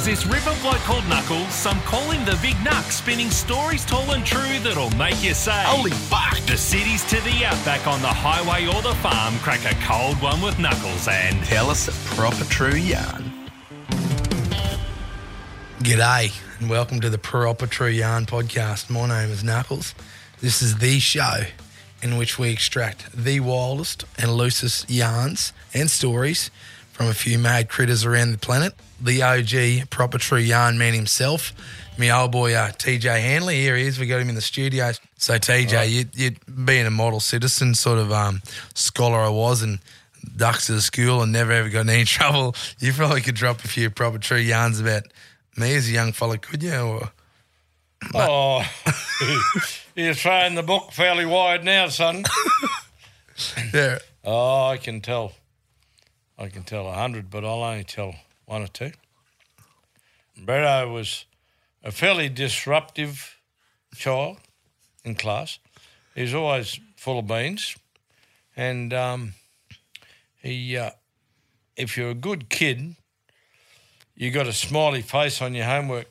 There's this river bloke called Knuckles, some call him the Big Knuck, spinning stories tall and true that'll make you say, Holy fuck! The cities to the outback on the highway or the farm, crack a cold one with Knuckles and Tell us a proper true yarn. G'day and welcome to the Proper True Yarn podcast. My name is Knuckles. This is the show in which we extract the wildest and loosest yarns and stories from a few mad critters around the planet. The OG Proper True Yarn man himself, me old boy uh, TJ Hanly. Here he is. We got him in the studio. So TJ, you, you being a model citizen, sort of um, scholar I was, and ducks to the school and never ever got in any trouble. You probably could drop a few proper true yarns about me as a young fella, could you? Or Oh, you're throwing the book fairly wide now, son. yeah, Oh, I can tell. I can tell a hundred, but I'll only tell one or two. Beto was a fairly disruptive child in class. He was always full of beans, and um, he, uh, if you're a good kid, you got a smiley face on your homework.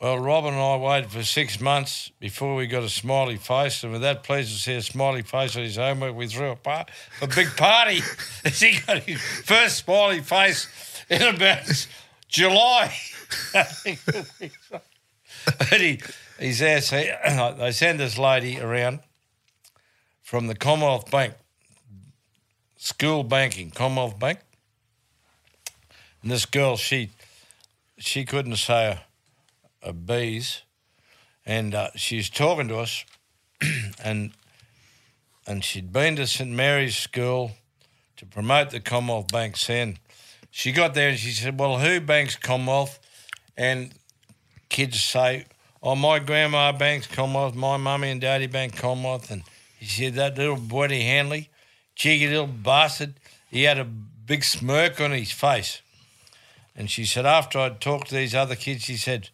Well, Robin and I waited for six months before we got a smiley face, and with that pleased to see a smiley face on his homework, we threw a, par- a big party. he got his first smiley face in about July. and he, he's there. So they send this lady around from the Commonwealth Bank, school banking, Commonwealth Bank. And this girl, she she couldn't say a bees, and uh, she's talking to us, and and she'd been to St Mary's School to promote the Commonwealth Bank Sen. She got there and she said, "Well, who banks Commonwealth?" And kids say, "Oh, my grandma banks Commonwealth, my mummy and daddy bank Commonwealth." And he said, "That little Buddy Hanly, cheeky little bastard, he had a big smirk on his face." And she said, after I'd talked to these other kids, she said,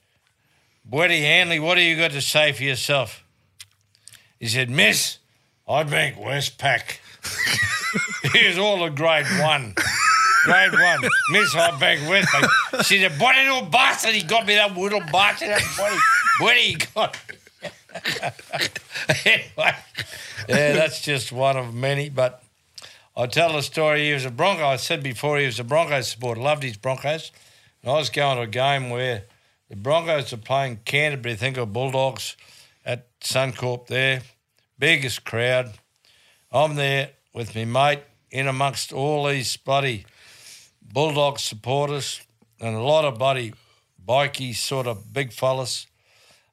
Weddy Hanly, what have you got to say for yourself? He said, Miss, I bank Westpac. he was all a grade one. Grade one. Miss, I bank Westpac. She said, a little bastard. He got me that little bastard. That buddy. What he got? anyway, yeah, that's just one of many. But I tell the story. He was a Bronco. I said before he was a Broncos supporter. Loved his Broncos. And I was going to a game where the Broncos are playing Canterbury. I think of Bulldogs at Suncorp there. Biggest crowd. I'm there with me mate in amongst all these bloody Bulldog supporters and a lot of bloody bikey sort of big fellas.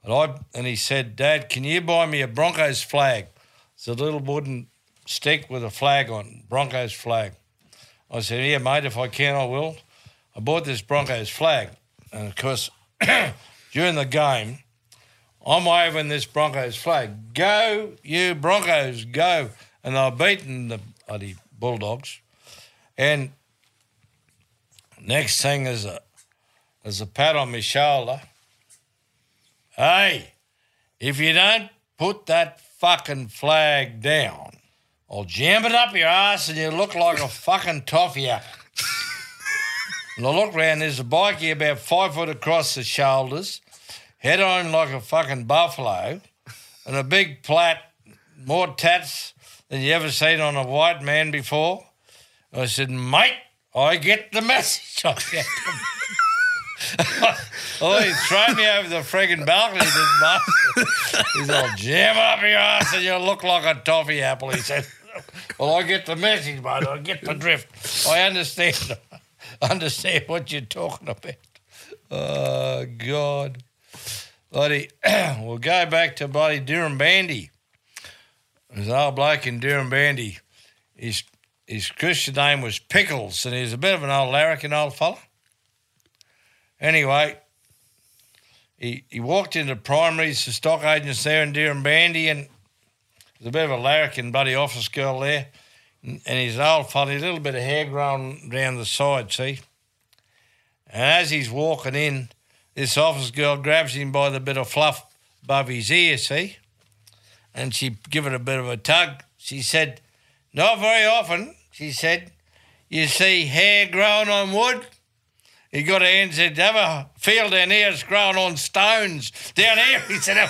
And I and he said, Dad, can you buy me a Broncos flag? It's a little wooden stick with a flag on, Broncos flag. I said, Yeah, mate, if I can, I will. I bought this Broncos flag. And of course, during the game, I'm waving this Broncos flag. Go, you Broncos, go. And were beating the bloody Bulldogs. And next thing is a, is a pat on my shoulder. Hey, if you don't put that fucking flag down, I'll jam it up your ass and you look like a fucking toffee. And I look round, there's a bikie about five foot across the shoulders, head on like a fucking buffalo, and a big plat, more tats than you ever seen on a white man before. I said, mate, I get the message. Oh, he throw me over the frigging balcony, this bastard. He's all jam up your ass and you look like a toffee apple, he said. Well, I get the message, mate. I get the drift. I understand. Understand what you're talking about. Oh, God. Buddy, we'll go back to Buddy Dirranbandi. There's old bloke in Dirranbandi. His, his Christian name was Pickles, and he's a bit of an old larrikin old fella. Anyway, he, he walked into primaries, the stock agents there in Dirranbandi, and there's a bit of a larrikin buddy office girl there. And his old fella, a little bit of hair growing down the side, see? And as he's walking in, this office girl grabs him by the bit of fluff above his ear, see? And she give it a bit of a tug. She said, Not very often, she said, you see hair growing on wood. He got hand said, Have a feel down here, it's growing on stones. Down here, he said,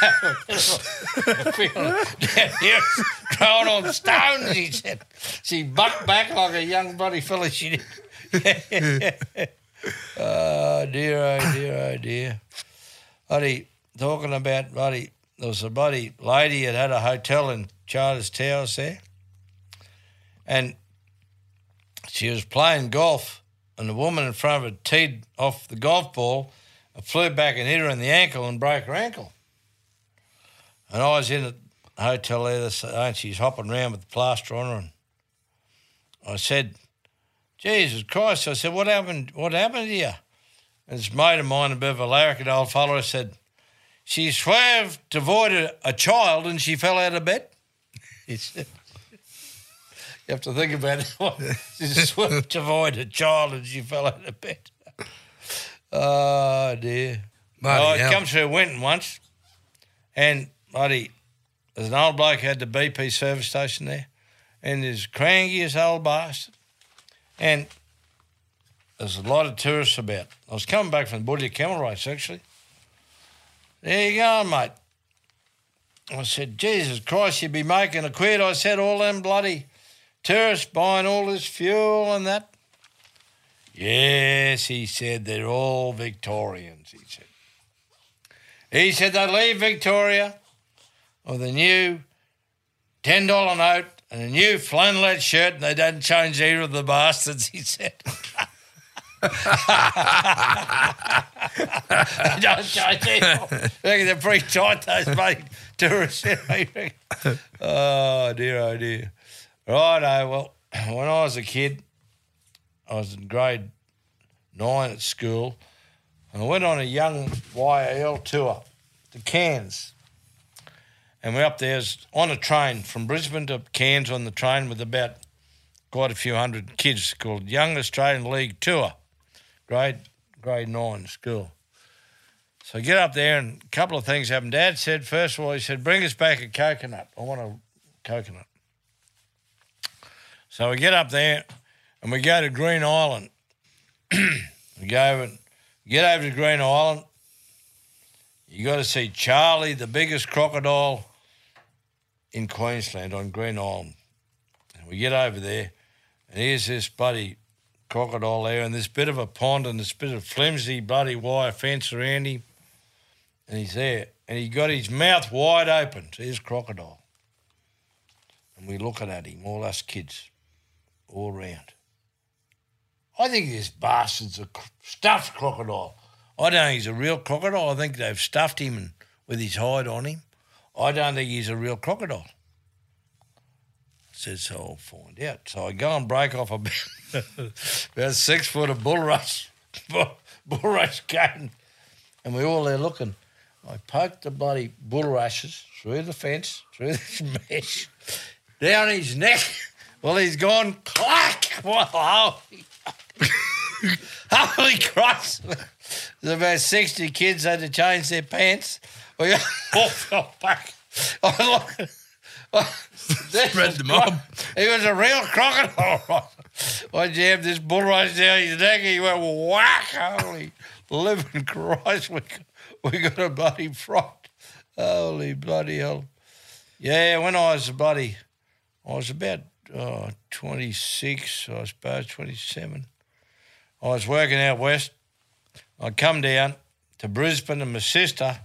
"Have a feel down here, it's growing on stones, he said. She bucked back like a young bloody fella she did. Oh dear, oh dear, oh dear. Buddy, talking about buddy, there was a buddy lady that had a hotel in Charters Towers there, and she was playing golf, and the woman in front of her teed off the golf ball, flew back and hit her in the ankle and broke her ankle. And I was in the hotel there, this- and she's hopping around with the plaster on her, and I said, Jesus Christ. I said, what happened? What happened to you? And this mate of mine, a bit of a larrikin old fellow, said, she swerved to avoid a, a child and she fell out of bed. He said, you have to think about it. she swerved to avoid a child and she fell out of bed. Oh, dear. Oh, I hell. come through Winton once and, buddy, there's an old bloke had the BP service station there and this crankiest old bastard. And there's a lot of tourists about. I was coming back from the Buddy Camel Race, actually. There you go, mate. I said, Jesus Christ, you'd be making a quid. I said, all them bloody tourists buying all this fuel and that. Yes, he said, they're all Victorians, he said. He said they leave Victoria with a new $10 note and a new flannelette shirt, and they don't change either of the bastards, he said. don't change either. They're pretty tight, those bloody tourists. Oh, dear, oh, dear. Righto, well, when I was a kid, I was in grade nine at school, and I went on a young YAL tour to Cairns. And we're up there on a train from Brisbane to Cairns on the train with about quite a few hundred kids called Young Australian League Tour, grade grade nine school. So I get up there and a couple of things happened. Dad said, first of all, he said, bring us back a coconut. I want a coconut. So we get up there and we go to Green Island. we go over, get over to Green Island. You got to see Charlie, the biggest crocodile in Queensland on Green Island. And we get over there, and here's this bloody crocodile there, and this bit of a pond and this bit of flimsy bloody wire fence around him. And he's there, and he got his mouth wide open to his crocodile. And we're looking at him, all us kids, all round. I think this bastard's a stuffed crocodile. I don't think he's a real crocodile. I think they've stuffed him with his hide on him. I don't think he's a real crocodile. Said so. I'll find out. So I go and break off a bit, about six foot of bulrush, bulrush cane, and we're all there looking. I poked the bloody bulrushes through the fence, through this mesh, down his neck. Well, he's gone clack. Well, holy, holy Christ. There's about 60 kids had to change their pants. We fell back. Spread the mob. He was a real crocodile. I jammed this bulrush down his neck. And he went whack. Holy living Christ, we, we got a bloody fright. Holy bloody hell. Yeah, when I was a bloody, I was about uh, 26, I suppose, 27. I was working out west. I'd come down to Brisbane and my sister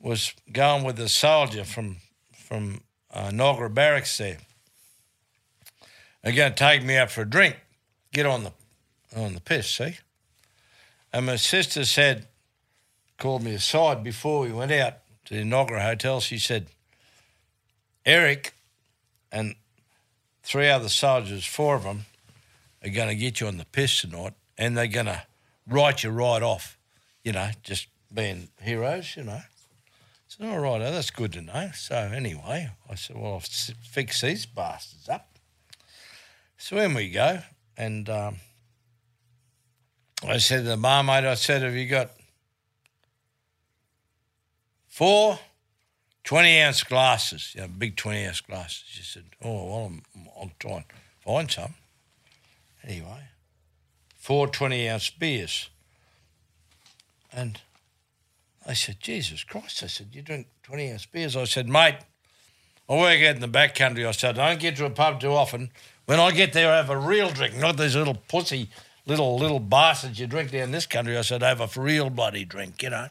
was going with a soldier from from uh, Barracks there. They're going to take me out for a drink, get on the on the piss, see. And my sister said, called me aside before we went out to the Nogra Hotel. She said, Eric and three other soldiers, four of them, are going to get you on the piss tonight and they're going to write you right off, you know, just being heroes, you know. So, all right, oh, that's good to know. So anyway, I said, well, I'll fix these bastards up. So in we go. And um, I said to the barmaid, I said, have you got four 20 ounce glasses, you know, big 20 ounce glasses? She said, oh, well, I'm, I'll try and find some. Anyway, four 20 ounce beers. And I said, Jesus Christ. I said, you drink 20 ounce beers? I said, mate, I work out in the back country. I said, I don't get to a pub too often. When I get there, I have a real drink, not these little pussy, little little bastards you drink down this country. I said, I have a real bloody drink, you know.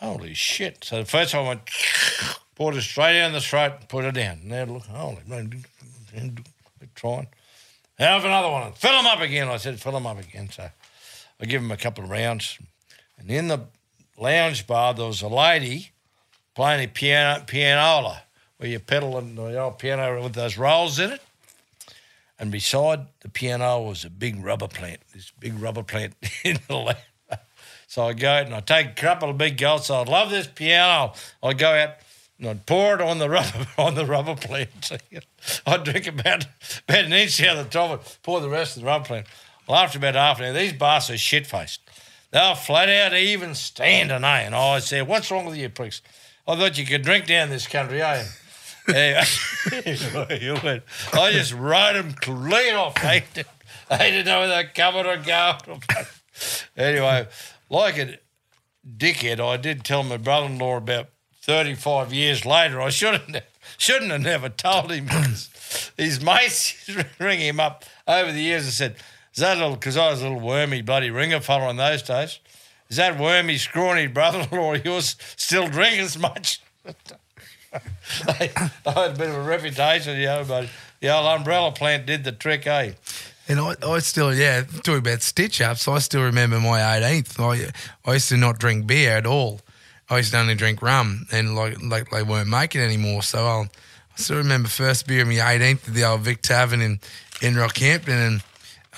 Holy shit. So the first time I went, poured it straight down the throat, and put it down. Now look, holy man, trying. Have another one. Fill them up again. I said, fill them up again. So I give him a couple of rounds. And in the lounge bar, there was a lady playing a piano, pianola, where you pedal in the old piano with those rolls in it. And beside the piano was a big rubber plant, this big rubber plant in the lounge. So I go out and I take a couple of big gulps. I love this piano. I go out and I'd pour it on the rubber on the rubber plant. I'd drink about, about an inch out of the top and pour the rest of the rubber plant. Well, after about half an hour, these bastards are shit faced. They were flat out even standing, eh? And I said, What's wrong with you pricks? I thought you could drink down this country, eh? anyway. I just rode them clean off. They didn't, they didn't know where they're coming or going. anyway, like a dickhead, I did tell my brother-in-law about 35 years later. I shouldn't have, shouldn't have never told him because his mates ring him up over the years and said, "Is that little?" Because I was a little wormy bloody ringer fella in those days. Is that wormy, scrawny brother-in-law of yours still drink as much? I, I had a bit of a reputation, you know, but the old umbrella plant did the trick, eh? And I, I still, yeah, talking about stitch ups, I still remember my 18th. I, I used to not drink beer at all. I used to only drink rum, and like like they weren't making anymore. So I'll, I still remember first beer on my 18th at the old Vic Tavern in, in Rockhampton, and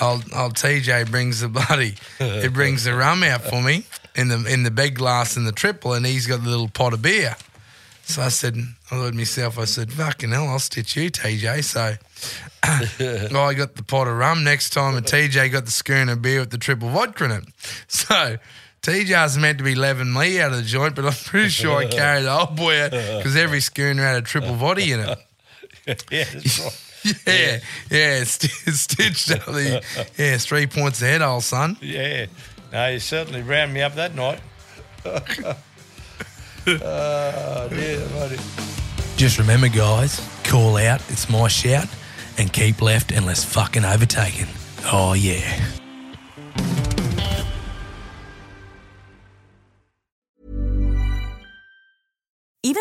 old, old TJ brings the bloody, he brings the rum out for me in the in the big glass and the triple, and he's got the little pot of beer. So I said, I thought to myself, I said, fucking hell, I'll stitch you, TJ. So I got the pot of rum next time, and TJ got the schooner of beer with the triple vodka in it. So TJ's meant to be leaving me out of the joint, but I'm pretty sure I carried the old boy out because every schooner had a triple body in it. yeah, that's right. Yeah, yeah, st- stitched up the, yeah, it's three points ahead, old son. Yeah. No, you certainly ran me up that night. oh, dear, buddy. Just remember, guys, call out, it's my shout, and keep left unless fucking overtaken. Oh, yeah.